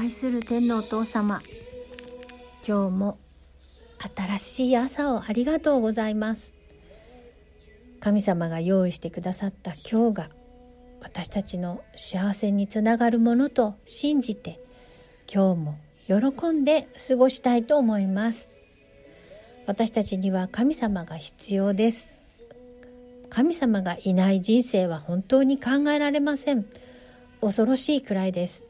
愛する天のお父様今日も新しい朝をありがとうございます。神様が用意してくださった今日が私たちの幸せにつながるものと信じて今日も喜んで過ごしたいと思います。私たちには神様が必要です。神様がいない人生は本当に考えられません。恐ろしいくらいです。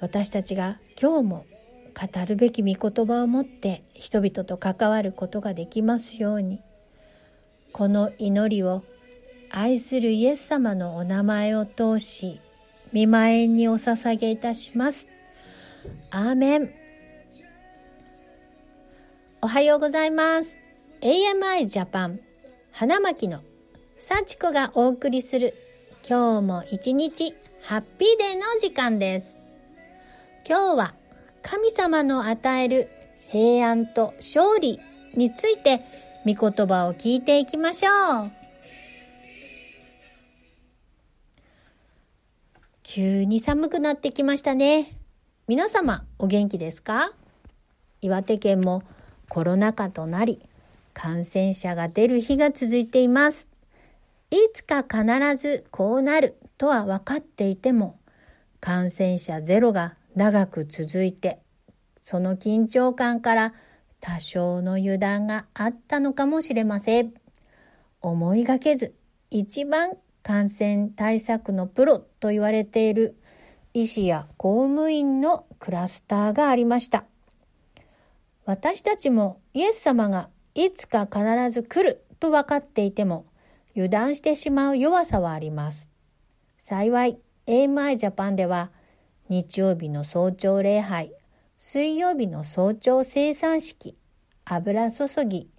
私たちが今日も語るべき御言葉を持って人々と関わることができますように。この祈りを愛するイエス様のお名前を通し見舞いにお捧げいたします。アーメン。おはようございます。AMI ジャパン花巻の幸子がお送りする今日も一日ハッピーデーの時間です。今日は神様の与える平安と勝利について御言葉を聞いていきましょう。急に寒くなってきましたね。皆様お元気ですか？岩手県もコロナ禍となり感染者が出る日が続いています。いつか必ずこうなるとは分かっていても、感染者ゼロが長く続いて、その緊張感から多少の油断があったのかもしれません。思いがけず、一番感染対策のプロと言われている医師や公務員のクラスターがありました。私たちもイエス様がいつか必ず来ると分かっていても油断してしまう弱さはあります。幸い AMI ジャパンでは日曜日の早朝礼拝、水曜日の早朝生産式、油注ぎ、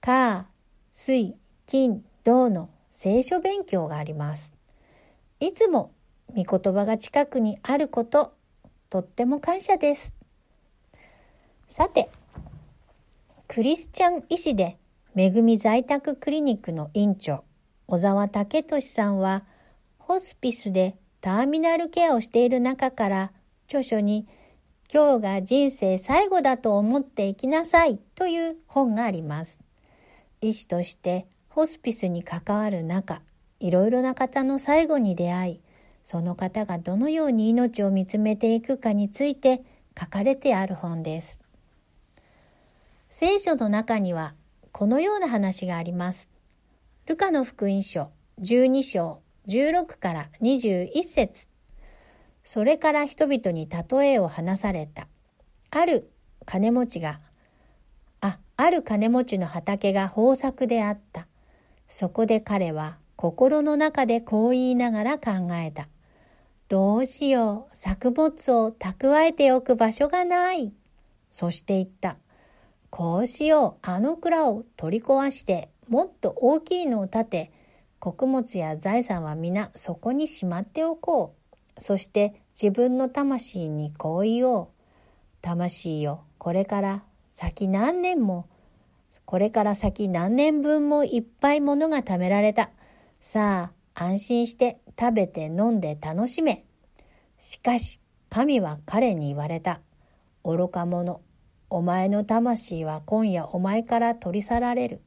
火、水、金、銅の聖書勉強があります。いつも御言葉が近くにあること、とっても感謝です。さて、クリスチャン医師で、めぐみ在宅クリニックの院長、小沢武俊さんは、ホスピスでターミナルケアをしている中から、著書に、今日が人生最後だと思って生きなさいという本があります。医師としてホスピスに関わる中、いろいろな方の最後に出会い、その方がどのように命を見つめていくかについて書かれてある本です。聖書の中にはこのような話があります。ルカの福音書12章16から21節それから人々に例えを話された。ある金持ちが、あ、ある金持ちの畑が豊作であった。そこで彼は心の中でこう言いながら考えた。どうしよう、作物を蓄えておく場所がない。そして言った。こうしよう、あの蔵を取り壊して、もっと大きいのを建て、穀物や財産は皆そこにしまっておこう。そして自分の魂にこう言おう。魂よ、これから先何年も、これから先何年分もいっぱいものが貯められた。さあ、安心して食べて飲んで楽しめ。しかし、神は彼に言われた。愚か者、お前の魂は今夜お前から取り去られる。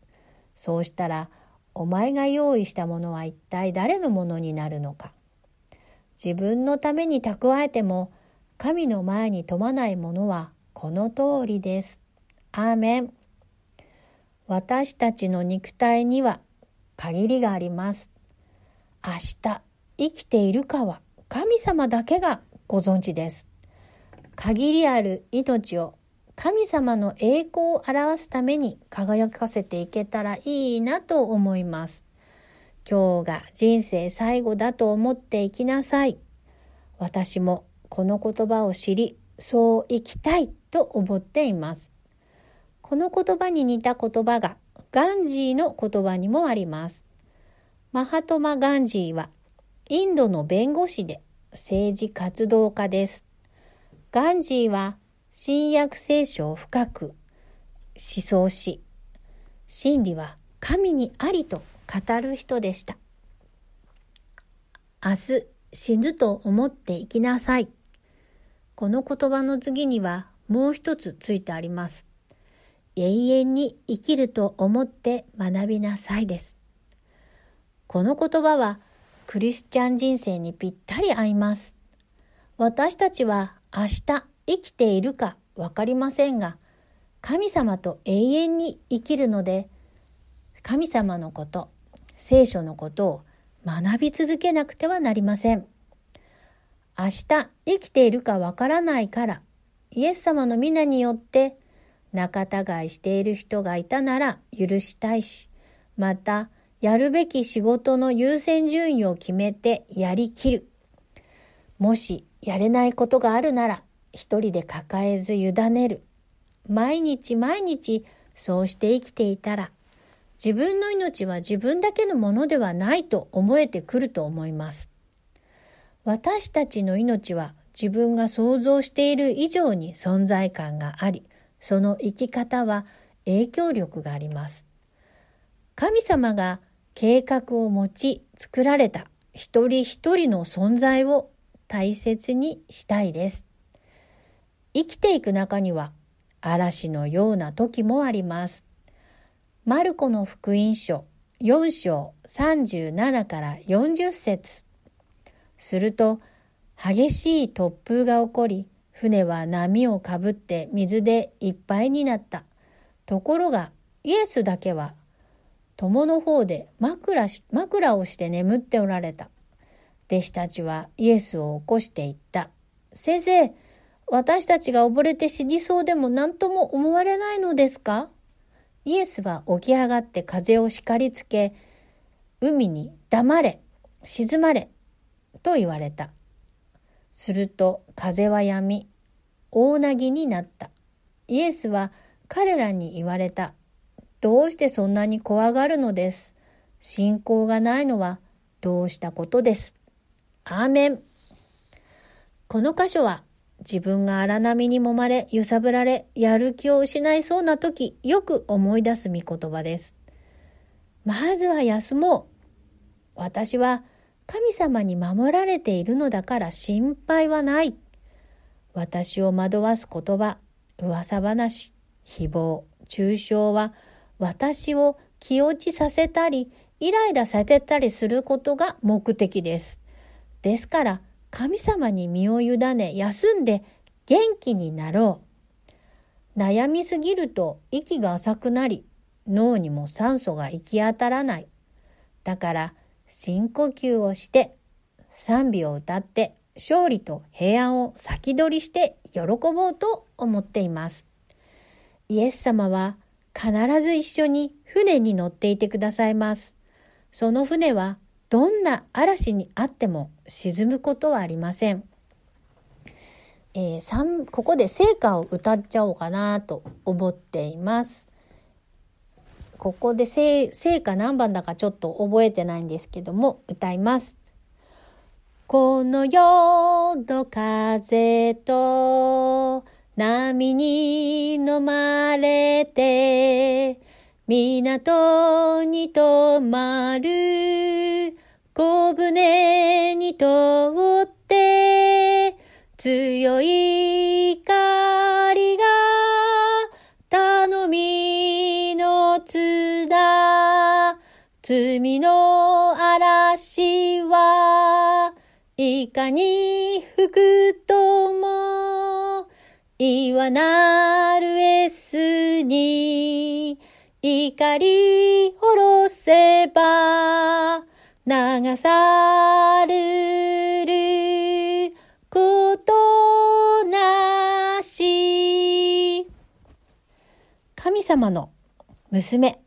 そうしたら、お前が用意したものは一体誰のものになるのか。自分のために蓄えても、神の前に富まないものはこの通りです。アーメン。私たちの肉体には限りがあります。明日生きているかは神様だけがご存知です。限りある命を神様の栄光を表すために輝かせていけたらいいなと思います。今日が人生最後だと思って生きなさい。私もこの言葉を知り、そう生きたいと思っています。この言葉に似た言葉がガンジーの言葉にもあります。マハトマ・ガンジーはインドの弁護士で政治活動家です。ガンジーは新約聖書を深く思想し、真理は神にありと語る人でした。明日死ぬと思って生きなさい。この言葉の次にはもう一つついてあります。永遠に生きると思って学びなさいです。この言葉はクリスチャン人生にぴったり合います。私たちは明日生きているかわかりませんが、神様と永遠に生きるので、神様のこと、聖書のことを学び続けなくてはなりません。明日生きているかわからないから、イエス様の皆によって仲違いしている人がいたなら許したいし、またやるべき仕事の優先順位を決めてやりきる。もしやれないことがあるなら一人で抱えず委ねる。毎日毎日そうして生きていたら自分の命は自分だけのものではないと思えてくると思います。私たちの命は自分が想像している以上に存在感があり、その生き方は影響力があります。神様が計画を持ち作られた一人一人の存在を大切にしたいです。生きていく中には嵐のような時もあります。マルコの福音書4章37から40節すると、激しい突風が起こり、船は波をかぶって水でいっぱいになった。ところが、イエスだけは、友の方で枕枕をして眠っておられた。弟子たちはイエスを起こしていった。先生、私たちが溺れて死にそうでも何とも思われないのですか？イエスは起き上がって風を叱りつけ、海に黙れ、沈まれ、と言われた。すると風は止み、大なぎになった。イエスは彼らに言われた。どうしてそんなに怖がるのです？信仰がないのはどうしたことです？アーメン。この箇所は自分が荒波に揉まれ、揺さぶられ、やる気を失いそうな時、よく思い出す御言葉です。まずは休もう。私は神様に守られているのだから心配はない。私を惑わす言葉、噂話、誹謗、中傷は私を気落ちさせたり、イライラさせたりすることが目的です。ですから神様に身を委ね休んで元気になろう。悩みすぎると息が浅くなり脳にも酸素が行き当たらない。だから深呼吸をして賛美を歌って勝利と平安を先取りして喜ぼうと思っています。イエス様は必ず一緒に船に乗っていてくださいます。その船はどんな嵐にあっても沈むことはありません。えー、ここで聖歌を歌っちゃおうかなと思っています。ここで聖歌何番だかちょっと覚えてないんですけども歌います。この世の風と波に飲まれて港に止まる小舟にとって強い光が頼みの綱罪の嵐はいかに吹くとも岩なるエスに怒り下ろせば流されることなし。神様の娘、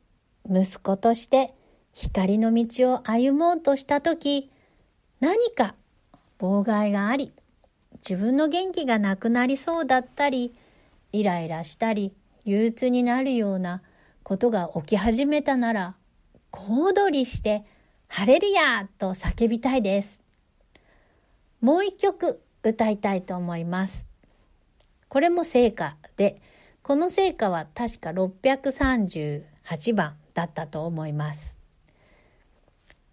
息子として光の道を歩もうとしたとき、何か妨害があり、自分の元気がなくなりそうだったり、イライラしたり、憂鬱になるようなことが起き始めたなら、小躍りして、ハレルヤと叫びたいです。もう一曲歌いたいと思います。これも聖歌で、この聖歌は確か638番だったと思います。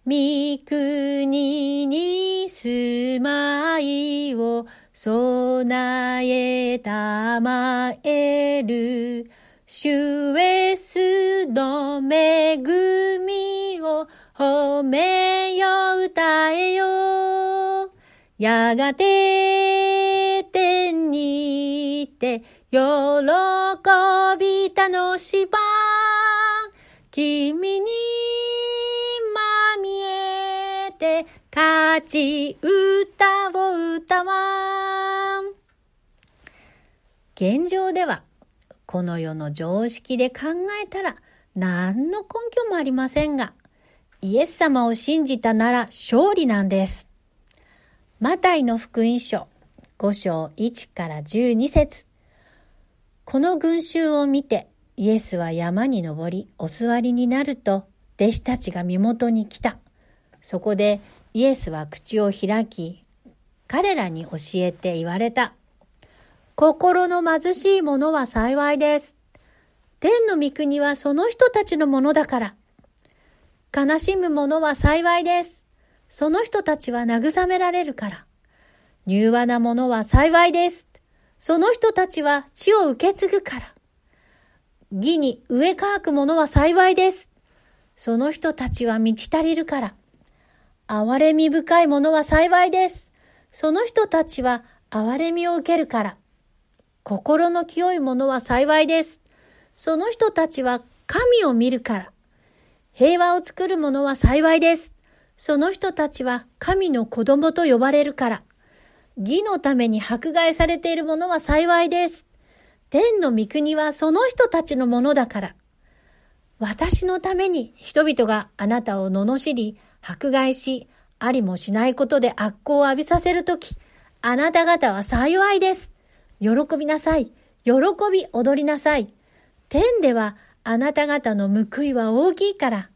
三国に住まいを備えたまえる。主エスの恵み褒めよ歌えよ。やがて天にて喜び楽しば君にまみえて勝ち歌を歌わん。現状ではこの世の常識で考えたら何の根拠もありませんが、イエス様を信じたなら勝利なんです。マタイの福音書5章1から12節この群衆を見てイエスは山に登りお座りになると弟子たちが身元に来た。そこでイエスは口を開き彼らに教えて言われた。心の貧しい者は幸いです。天の御国はその人たちのものだから。悲しむ者は幸いです。その人たちは慰められるから。柔和な者は幸いです。その人たちは地を受け継ぐから。義に植え乾く者は幸いです。その人たちは満ち足りるから。憐れみ深い者は幸いです。その人たちは憐れみを受けるから。心の清い者は幸いです。その人たちは神を見るから。平和を作る者は幸いです。その人たちは神の子供と呼ばれるから。義のために迫害されている者は幸いです。天の御国はその人たちのものだから。私のために人々があなたを罵り、迫害し、ありもしないことで悪行を浴びさせるとき、あなた方は幸いです。喜びなさい。喜び踊りなさい。天ではあなた方の報いは大きいから。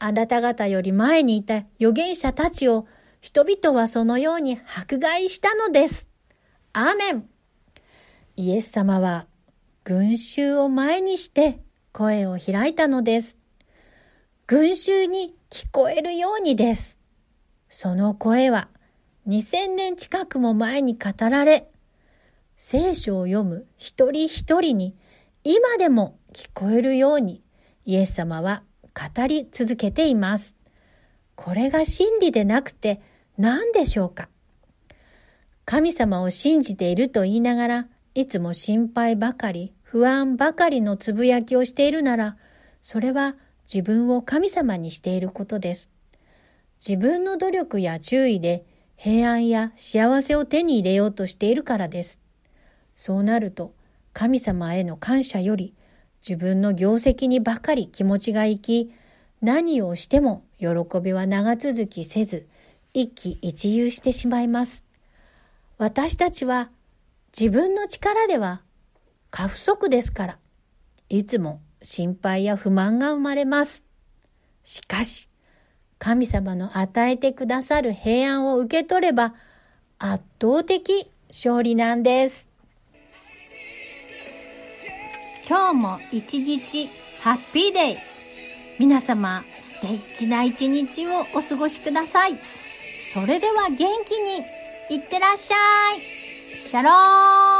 あなた方より前にいた預言者たちを人々はそのように迫害したのです。アーメン。イエス様は群衆を前にして声を開いたのです。群衆に聞こえるようにです。その声は2000年近くも前に語られ、聖書を読む一人一人に今でも聞こえるようにイエス様は語り続けています。これが真理でなくて何でしょうか？神様を信じていると言いながらいつも心配ばかり不安ばかりのつぶやきをしているならそれは自分を神様にしていることです。自分の努力や注意で平安や幸せを手に入れようとしているからです。そうなると、神様への感謝より、自分の業績にばかり気持ちが行き、何をしても喜びは長続きせず、一喜一憂してしまいます。私たちは自分の力では過不足ですから、いつも心配や不満が生まれます。しかし、神様の与えてくださる平安を受け取れば圧倒的勝利なんです。今日も一日ハッピーデイ。皆様素敵な一日をお過ごしください。それでは元気にいってらっしゃい。シャローン。